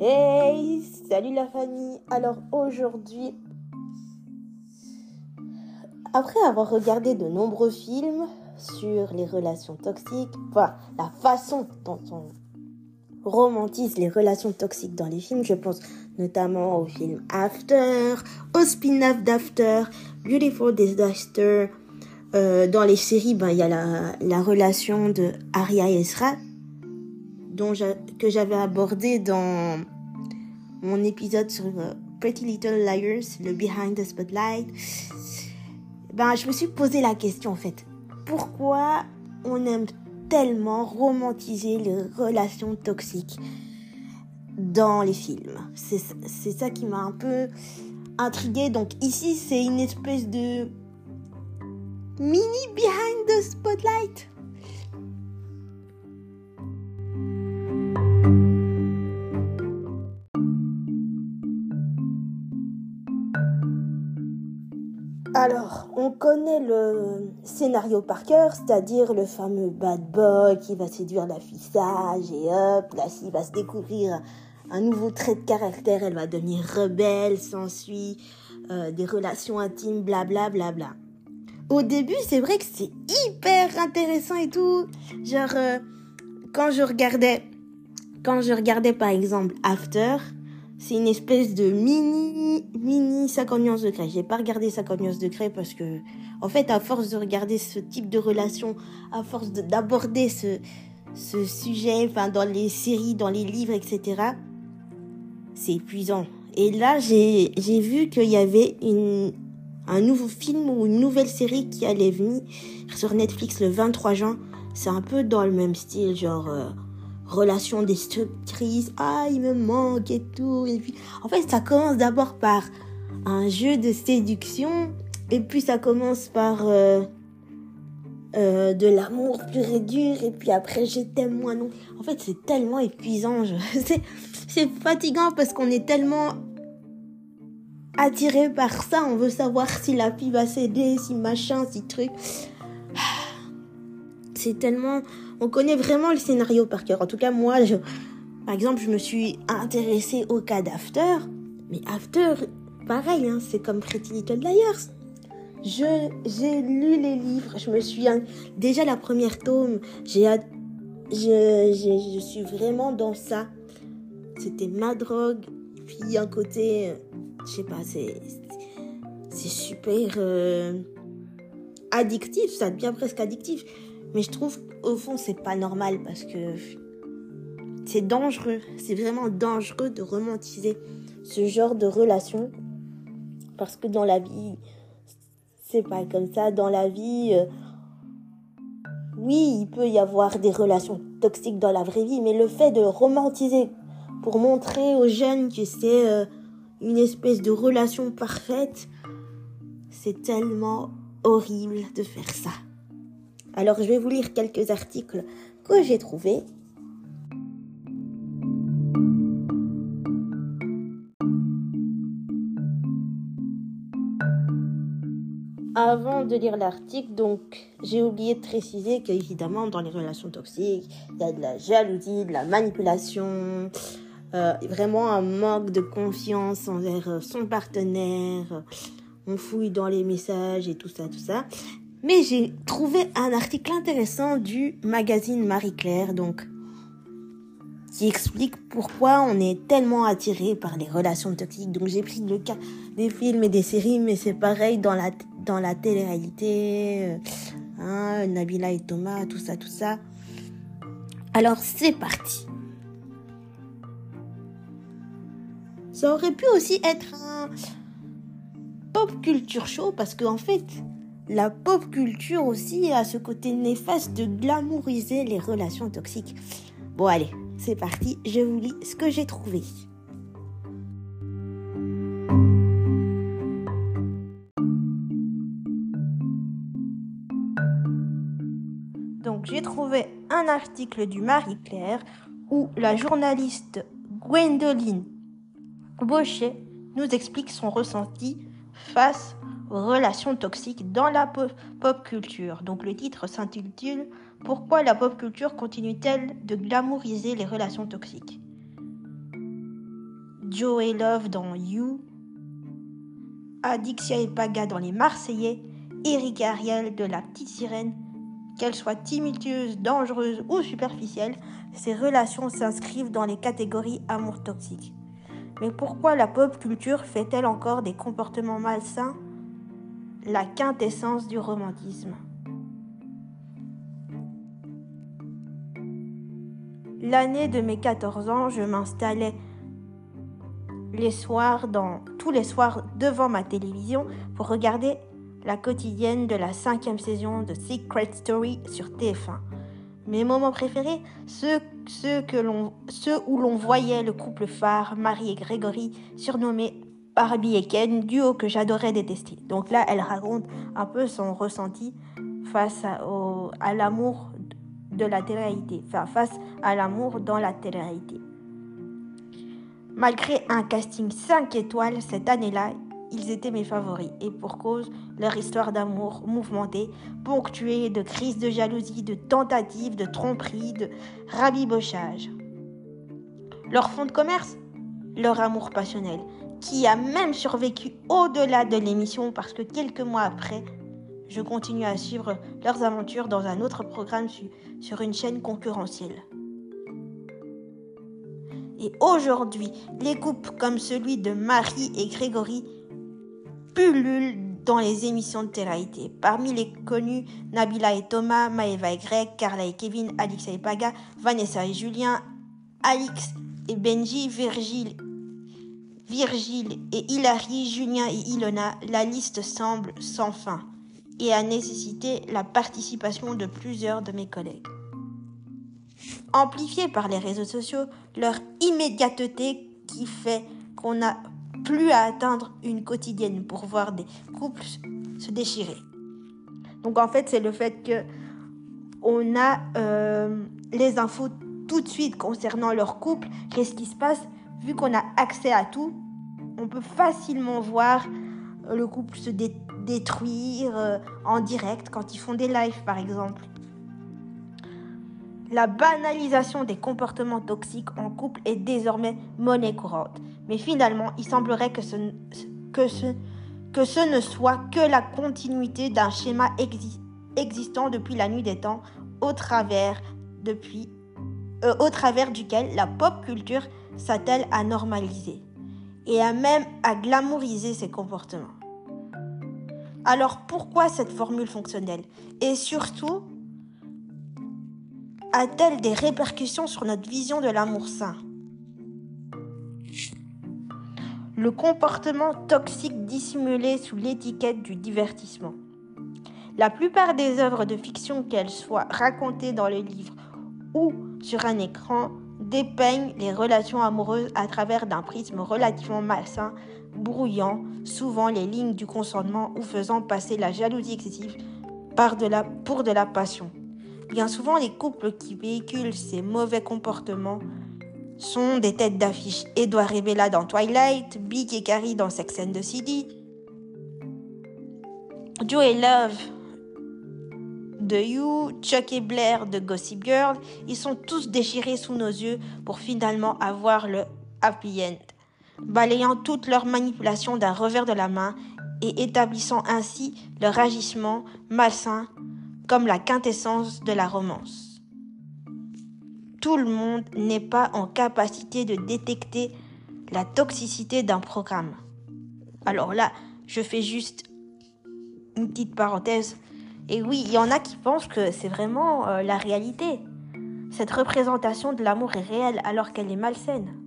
Hey, salut la famille. Alors aujourd'hui, après avoir regardé de nombreux films sur les relations toxiques, enfin la façon dont on romantise les relations toxiques dans les films, je pense notamment au film After, au spin-off d'After, Beautiful Disaster. Euh, dans les séries, ben, il y a la, la relation de Arya et Ezra, dont que j'avais abordé dans mon épisode sur euh, Pretty Little Liars, le Behind the Spotlight. Ben, je me suis posé la question en fait. Pourquoi on aime tellement romantiser les relations toxiques dans les films? C'est ça qui m'a un peu intriguée. Donc ici, c'est une espèce de mini Behind the Spotlight. Alors, on connaît le scénario par cœur, c'est-à-dire le fameux bad boy qui va séduire la fille sage et hop, la fille va se découvrir un nouveau trait de caractère, elle va devenir rebelle, s'ensuit euh, des relations intimes, bla bla bla Au début, c'est vrai que c'est hyper intéressant et tout. Genre, euh, quand je regardais, quand je regardais par exemple After, c'est une espèce de mini, mini 50 nuances de Grey. J'ai pas regardé 50 nuances de Grey parce que, en fait, à force de regarder ce type de relation, à force d'aborder ce, ce sujet, enfin, dans les séries, dans les livres, etc., c'est épuisant. Et là, j'ai, j'ai vu qu'il y avait une, un nouveau film ou une nouvelle série qui allait venir sur Netflix le 23 juin. C'est un peu dans le même style, genre, euh, relation destructrice, ah il me manque et tout. Et puis, en fait, ça commence d'abord par un jeu de séduction, et puis ça commence par euh, euh, de l'amour pur et dur, et puis après je t'aime moi non. En fait, c'est tellement épuisant, c'est fatigant parce qu'on est tellement attiré par ça, on veut savoir si la fille va céder, si machin, si truc. C'est tellement on connaît vraiment le scénario par cœur. En tout cas, moi, je, par exemple, je me suis intéressée au cas d'After. Mais After, pareil, hein, c'est comme Pretty Little Liars. Je, j'ai lu les livres, je me suis, déjà la première tome, j'ai, je, je, suis vraiment dans ça. C'était ma drogue. Puis un côté, je sais pas, c'est, super euh, addictif, ça devient presque addictif. Mais je trouve au fond c'est pas normal parce que c'est dangereux. C'est vraiment dangereux de romantiser ce genre de relation parce que dans la vie c'est pas comme ça. Dans la vie, euh, oui, il peut y avoir des relations toxiques dans la vraie vie, mais le fait de romantiser pour montrer aux jeunes que c'est euh, une espèce de relation parfaite, c'est tellement horrible de faire ça. Alors je vais vous lire quelques articles que j'ai trouvés. Avant de lire l'article, donc j'ai oublié de préciser qu'évidemment dans les relations toxiques, il y a de la jalousie, de la manipulation, euh, vraiment un manque de confiance envers son partenaire. On fouille dans les messages et tout ça, tout ça. Mais j'ai trouvé un article intéressant du magazine Marie-Claire, donc, qui explique pourquoi on est tellement attiré par les relations toxiques. Donc j'ai pris le cas des films et des séries, mais c'est pareil dans la, dans la télé-réalité, euh, hein, Nabila et Thomas, tout ça, tout ça. Alors c'est parti. Ça aurait pu aussi être un pop culture show parce qu'en en fait, la pop culture aussi a ce côté néfaste de glamouriser les relations toxiques. Bon allez, c'est parti, je vous lis ce que j'ai trouvé. Donc j'ai trouvé un article du Marie-Claire où la journaliste Gwendoline Baucher nous explique son ressenti face relations toxiques dans la pop culture. Donc le titre s'intitule Pourquoi la pop culture continue-t-elle de glamouriser les relations toxiques? Joe et Love dans You, Adixia et Paga dans Les Marseillais, Eric Ariel de La Petite Sirène, qu'elles soient tumultueuses, dangereuses ou superficielles, ces relations s'inscrivent dans les catégories amour toxique. Mais pourquoi la pop culture fait-elle encore des comportements malsains? La quintessence du romantisme L'année de mes 14 ans, je m'installais les soirs tous les soirs devant ma télévision pour regarder la quotidienne de la cinquième saison de Secret Story sur TF1. Mes moments préférés, ceux, où l'on voyait le couple phare, Marie et Grégory, surnommés Barbie et Ken, duo que j'adorais détester. Donc là, elle raconte un peu son ressenti face à, l'amour face à l'amour dans la télé-réalité. Malgré un casting 5 étoiles cette année-là, ils étaient mes favoris, et pour cause, leur histoire d'amour mouvementée, ponctuée de crises de jalousie, de tentatives, de tromperies, de rabibochage. Leur fond de commerce Leur amour passionnel, qui a même survécu au-delà de l'émission parce que quelques mois après, je continue à suivre leurs aventures dans un autre programme sur une chaîne concurrentielle. Et aujourd'hui, les couples comme celui de Marie et Grégory pullulent dans les émissions de télé Parmi les connus, Nabila et Thomas, Maëva et Greg, Carla et Kevin, Alix et Paga, Vanessa et Julien, Alix et Benji, Virgile, Virgile et Hilary, Julien et Ilona, la liste semble sans fin et a nécessité la participation de plusieurs de mes collègues. Amplifiés par les réseaux sociaux, leur immédiateté qui fait qu'on n'a plus à atteindre une quotidienne pour voir des couples se déchirer. Donc en fait, c'est le fait que on a euh, les infos tout de suite concernant leur couple, qu'est-ce qui se passe, vu qu'on a accès à tout, on peut facilement voir le couple se détruire euh, en direct quand ils font des lives par exemple. La banalisation des comportements toxiques en couple est désormais monnaie courante. Mais finalement, il semblerait que ce, ne soit que la continuité d'un schéma existant depuis la nuit des temps, au travers, depuis, euh, au travers duquel la pop culture s'attelle à normaliser et à même à glamouriser ces comportements. Alors pourquoi cette formule fonctionnelle? Et surtout, a-t-elle des répercussions sur notre vision de l'amour sain? Le comportement toxique dissimulé sous l'étiquette du divertissement. La plupart des œuvres de fiction, qu'elles soient racontées dans les livres ou sur un écran, dépeignent les relations amoureuses à travers d'un prisme relativement malsain, brouillant souvent les lignes du consentement ou faisant passer la jalousie excessive pour de la passion. Bien souvent, les couples qui véhiculent ces mauvais comportements sont des têtes d'affiche. Edouard et Bella dans Twilight, Big et Carrie dans Sex and the City, Joe et Love de You, Chuck et Blair de Gossip Girl, ils sont tous déchirés sous nos yeux pour finalement avoir le happy end, balayant toutes leurs manipulations d'un revers de la main et établissant ainsi leur agissement malsain comme la quintessence de la romance. Tout le monde n'est pas en capacité de détecter la toxicité d'un programme. Alors là, je fais juste une petite parenthèse. Et oui, il y en a qui pensent que c'est vraiment euh, la réalité. Cette représentation de l'amour est réelle alors qu'elle est malsaine.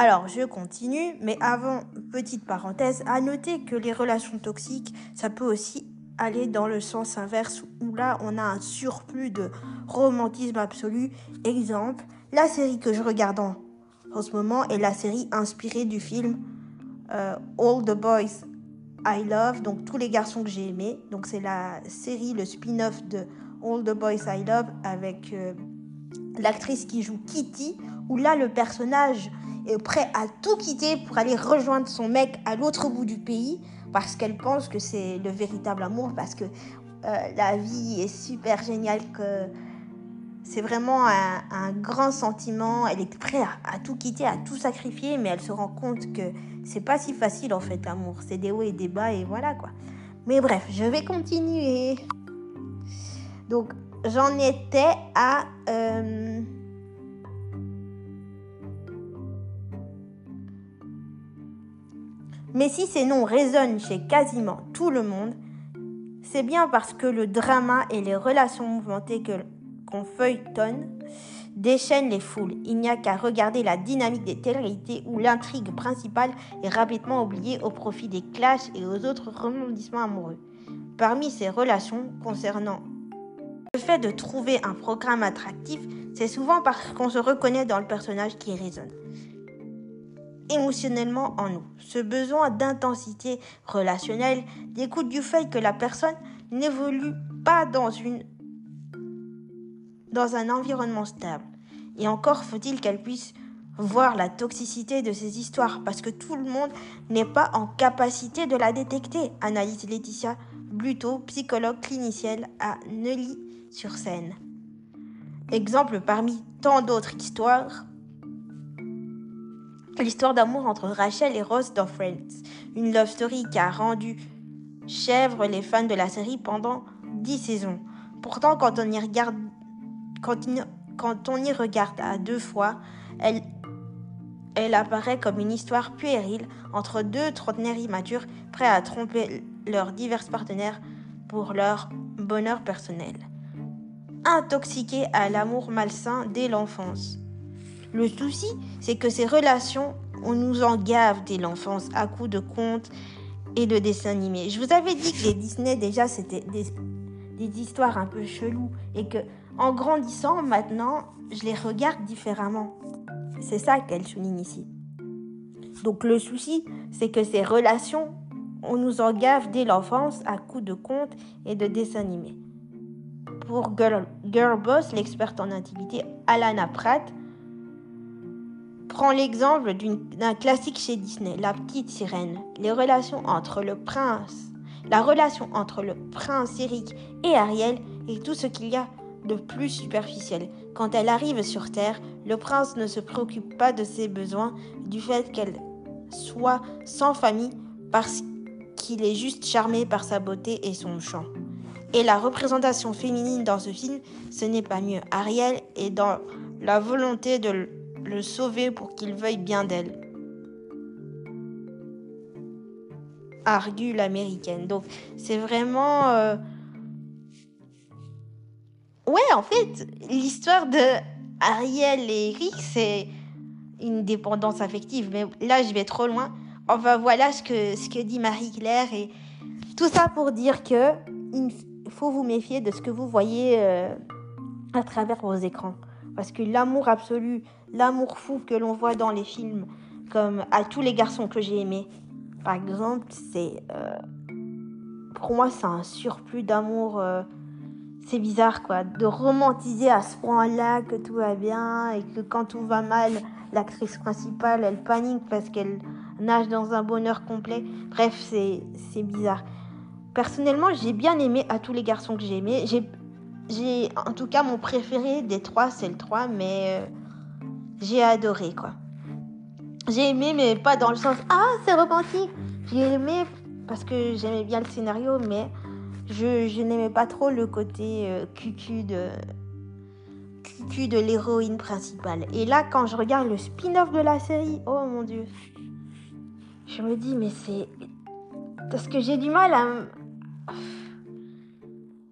Alors, je continue, mais avant, petite parenthèse, à noter que les relations toxiques, ça peut aussi aller dans le sens inverse, où là, on a un surplus de romantisme absolu. Exemple, la série que je regarde en, ce moment est la série inspirée du film euh, All the Boys I Love, donc tous les garçons que j'ai aimés. Donc c'est la série, le spin-off de All the Boys I Love avec euh, l'actrice qui joue Kitty, où là le personnage est prêt à tout quitter pour aller rejoindre son mec à l'autre bout du pays parce qu'elle pense que c'est le véritable amour, parce que euh, la vie est super géniale, que c'est vraiment un, grand sentiment. Elle est prête à, tout quitter, à tout sacrifier, mais elle se rend compte que c'est pas si facile en fait l'amour. C'est des hauts et des bas et voilà quoi. Mais bref, je vais continuer. Donc j'en étais à euh, Mais si ces noms résonnent chez quasiment tout le monde, c'est bien parce que le drama et les relations mouvementées qu'on feuilletonne déchaînent les foules. Il n'y a qu'à regarder la dynamique des télé où l'intrigue principale est rapidement oubliée au profit des clashs et aux autres rebondissements amoureux. Parmi ces relations concernant le fait de trouver un programme attractif, c'est souvent parce qu'on se reconnaît dans le personnage qui résonne émotionnellement en nous. Ce besoin d'intensité relationnelle découle du fait que la personne n'évolue pas dans, une, dans un environnement stable. Et encore faut-il qu'elle puisse voir la toxicité de ces histoires, parce que tout le monde n'est pas en capacité de la détecter, analyse Laetitia Bluto, psychologue clinicienne à Neuilly-sur-Seine. Exemple parmi tant d'autres histoires, l'histoire d'amour entre Rachel et Ross dans Friends, une love story qui a rendu chèvre les fans de la série pendant dix saisons. Pourtant, quand on y regarde, quand, on y regarde à deux fois, elle, elle apparaît comme une histoire puérile entre deux trentenaires immatures prêts à tromper leurs divers partenaires pour leur bonheur personnel. Intoxiqués à l'amour malsain dès l'enfance. Le souci, c'est que ces relations, on nous en gave dès l'enfance à coups de contes et de dessins animés. Je vous avais dit que les Disney, déjà, c'était des, histoires un peu cheloues et que, en grandissant, maintenant, je les regarde différemment. C'est ça qu'elle souligne ici. Donc le souci, c'est que ces relations, on nous en gave dès l'enfance à coups de contes et de dessins animés. Pour Girl, Girl Boss, l'experte en intimité Alana Pratt, Prends l'exemple d'un classique chez Disney, La petite sirène. Les relations entre le prince, la relation entre le prince Eric et Ariel est tout ce qu'il y a de plus superficiel. Quand elle arrive sur Terre, le prince ne se préoccupe pas de ses besoins, du fait qu'elle soit sans famille, parce qu'il est juste charmé par sa beauté et son chant. Et la représentation féminine dans ce film, ce n'est pas mieux. Ariel est dans la volonté de le sauver pour qu'il veuille bien d'elle. Argue l'américaine. Donc c'est vraiment... Euh, ouais, en fait, l'histoire de Ariel et Eric, c'est une dépendance affective. Mais là, je vais trop loin. Enfin, voilà ce que, ce que dit Marie-Claire. Et tout ça pour dire que il faut vous méfier de ce que vous voyez euh, à travers vos écrans. Parce que l'amour absolu, l'amour fou que l'on voit dans les films, comme à tous les garçons que j'ai aimés, par exemple, c'est. Euh, pour moi, c'est un surplus d'amour. Euh, c'est bizarre, quoi. De romantiser à ce point-là que tout va bien et que quand tout va mal, l'actrice principale, elle panique parce qu'elle nage dans un bonheur complet. Bref, c'est bizarre. Personnellement, j'ai bien aimé à tous les garçons que j'ai aimés. J'ai en tout cas, mon préféré des trois, c'est le 3, mais euh, j'ai adoré, quoi. J'ai aimé, mais pas dans le sens Ah, c'est romantique. J'ai aimé parce que j'aimais bien le scénario, mais je, n'aimais pas trop le côté euh, cucu de cucu de l'héroïne principale. Et là, quand je regarde le spin-off de la série, oh mon dieu, je me dis, mais c'est. Parce que j'ai du mal à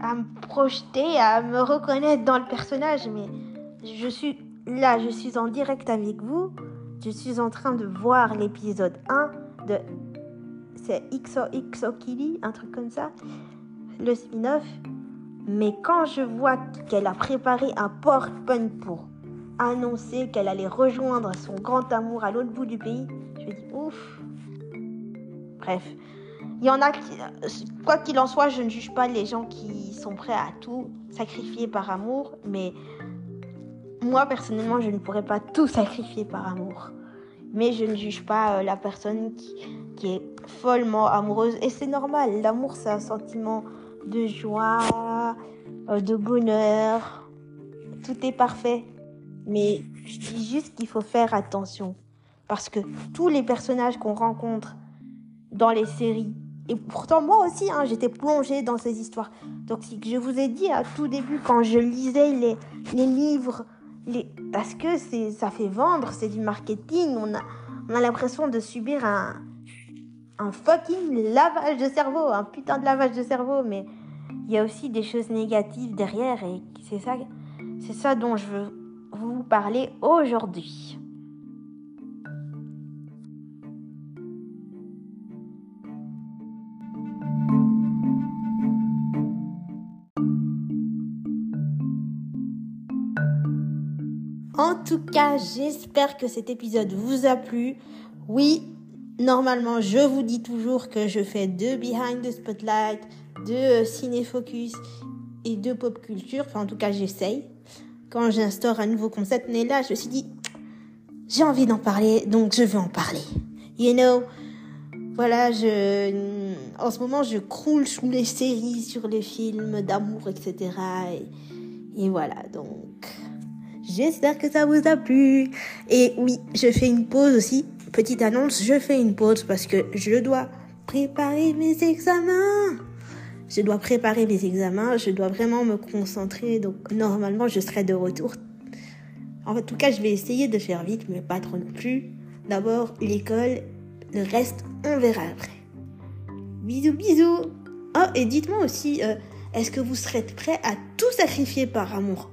à me projeter, à me reconnaître dans le personnage, mais je suis là, je suis en direct avec vous. Je suis en train de voir l'épisode 1 de. C'est XOXO Killy, un truc comme ça, le spin-off. Mais quand je vois qu'elle a préparé un PowerPoint pour annoncer qu'elle allait rejoindre son grand amour à l'autre bout du pays, je me dis ouf. Bref, Il y en a qui, quoi qu'il en soit, je ne juge pas les gens qui sont prêts à tout sacrifier par amour, mais moi personnellement, je ne pourrais pas tout sacrifier par amour. Mais je ne juge pas euh, la personne qui, qui est follement amoureuse et c'est normal. L'amour, c'est un sentiment de joie, euh, de bonheur. Tout est parfait. Mais je dis juste qu'il faut faire attention. Parce que tous les personnages qu'on rencontre dans les séries, et pourtant moi aussi, hein, j'étais plongée dans ces histoires toxiques. Je vous ai dit à tout début, quand je lisais les, les livres, parce que ça fait vendre, c'est du marketing, on a, on a l'impression de subir un, un fucking lavage de cerveau, un putain de lavage de cerveau, mais il y a aussi des choses négatives derrière et c'est ça, c'est ça dont je veux vous parler aujourd'hui. En tout cas, j'espère que cet épisode vous a plu. Oui, normalement, je vous dis toujours que je fais deux Behind the Spotlight, deux Ciné Focus et deux Pop Culture. Enfin, en tout cas, j'essaye. Quand j'instaure un nouveau concept, mais là, je me suis dit, j'ai envie d'en parler, donc je vais en parler. You know, voilà, je, en ce moment, je croule sous les séries, sur les films d'amour, etc. Et, et voilà, donc, J'espère que ça vous a plu. Et oui, je fais une pause aussi. Petite annonce, je fais une pause parce que je dois préparer mes examens. Je dois préparer mes examens, je dois vraiment me concentrer. Donc normalement, je serai de retour. En tout cas, je vais essayer de faire vite, mais pas trop non plus. D'abord, l'école. Le reste, on verra après. Bisous, bisous. Oh, et dites-moi aussi, euh, est-ce que vous serez prêt à tout sacrifier par amour?